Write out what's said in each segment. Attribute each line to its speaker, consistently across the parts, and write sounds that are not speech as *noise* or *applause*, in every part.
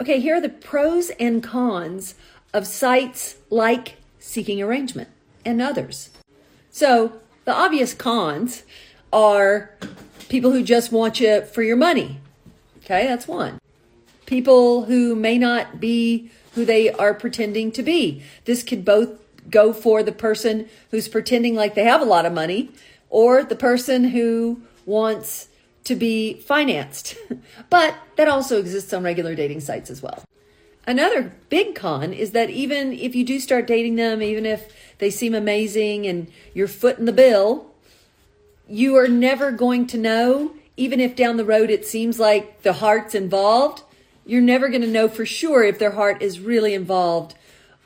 Speaker 1: Okay, here are the pros and cons of sites like Seeking Arrangement and others. So, the obvious cons are people who just want you for your money. Okay, that's one. People who may not be who they are pretending to be. This could both go for the person who's pretending like they have a lot of money or the person who wants to be financed. *laughs* but that also exists on regular dating sites as well. Another big con is that even if you do start dating them, even if they seem amazing and you're footing the bill, you are never going to know, even if down the road it seems like the heart's involved, you're never going to know for sure if their heart is really involved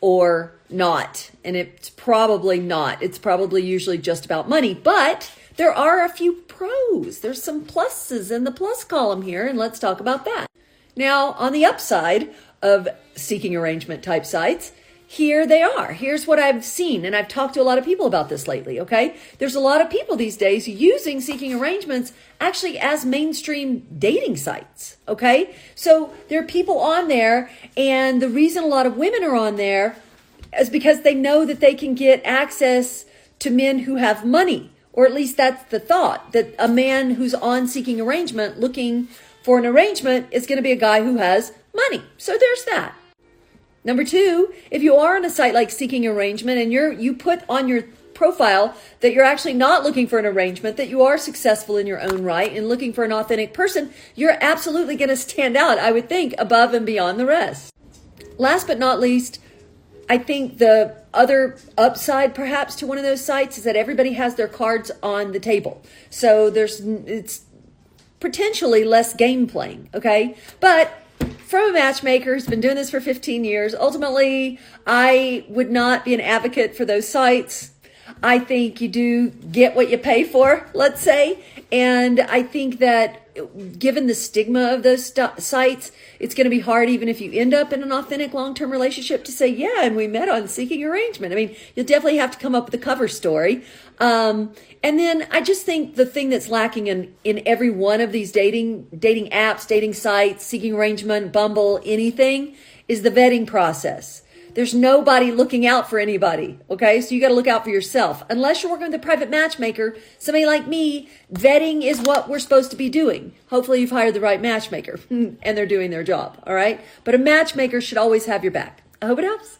Speaker 1: or not. And it's probably not. It's probably usually just about money. But there are a few pros. There's some pluses in the plus column here, and let's talk about that. Now, on the upside of seeking arrangement type sites, here they are. Here's what I've seen, and I've talked to a lot of people about this lately, okay? There's a lot of people these days using seeking arrangements actually as mainstream dating sites, okay? So there are people on there, and the reason a lot of women are on there is because they know that they can get access to men who have money, or at least that's the thought that a man who's on seeking arrangement looking for an arrangement is going to be a guy who has money. So there's that. Number two, if you are on a site like Seeking Arrangement and you're you put on your profile that you're actually not looking for an arrangement, that you are successful in your own right and looking for an authentic person, you're absolutely going to stand out, I would think, above and beyond the rest. Last but not least, I think the other upside perhaps to one of those sites is that everybody has their cards on the table. So there's it's potentially less game playing, okay? But from a matchmaker who's been doing this for 15 years, ultimately, I would not be an advocate for those sites. I think you do get what you pay for, let's say. And I think that given the stigma of those st- sites, it's going to be hard, even if you end up in an authentic long term relationship, to say, yeah, and we met on seeking arrangement. I mean, you'll definitely have to come up with a cover story. Um, and then I just think the thing that's lacking in, in every one of these dating, dating apps, dating sites, seeking arrangement, Bumble, anything is the vetting process. There's nobody looking out for anybody. Okay. So you got to look out for yourself. Unless you're working with a private matchmaker, somebody like me, vetting is what we're supposed to be doing. Hopefully you've hired the right matchmaker *laughs* and they're doing their job. All right. But a matchmaker should always have your back. I hope it helps.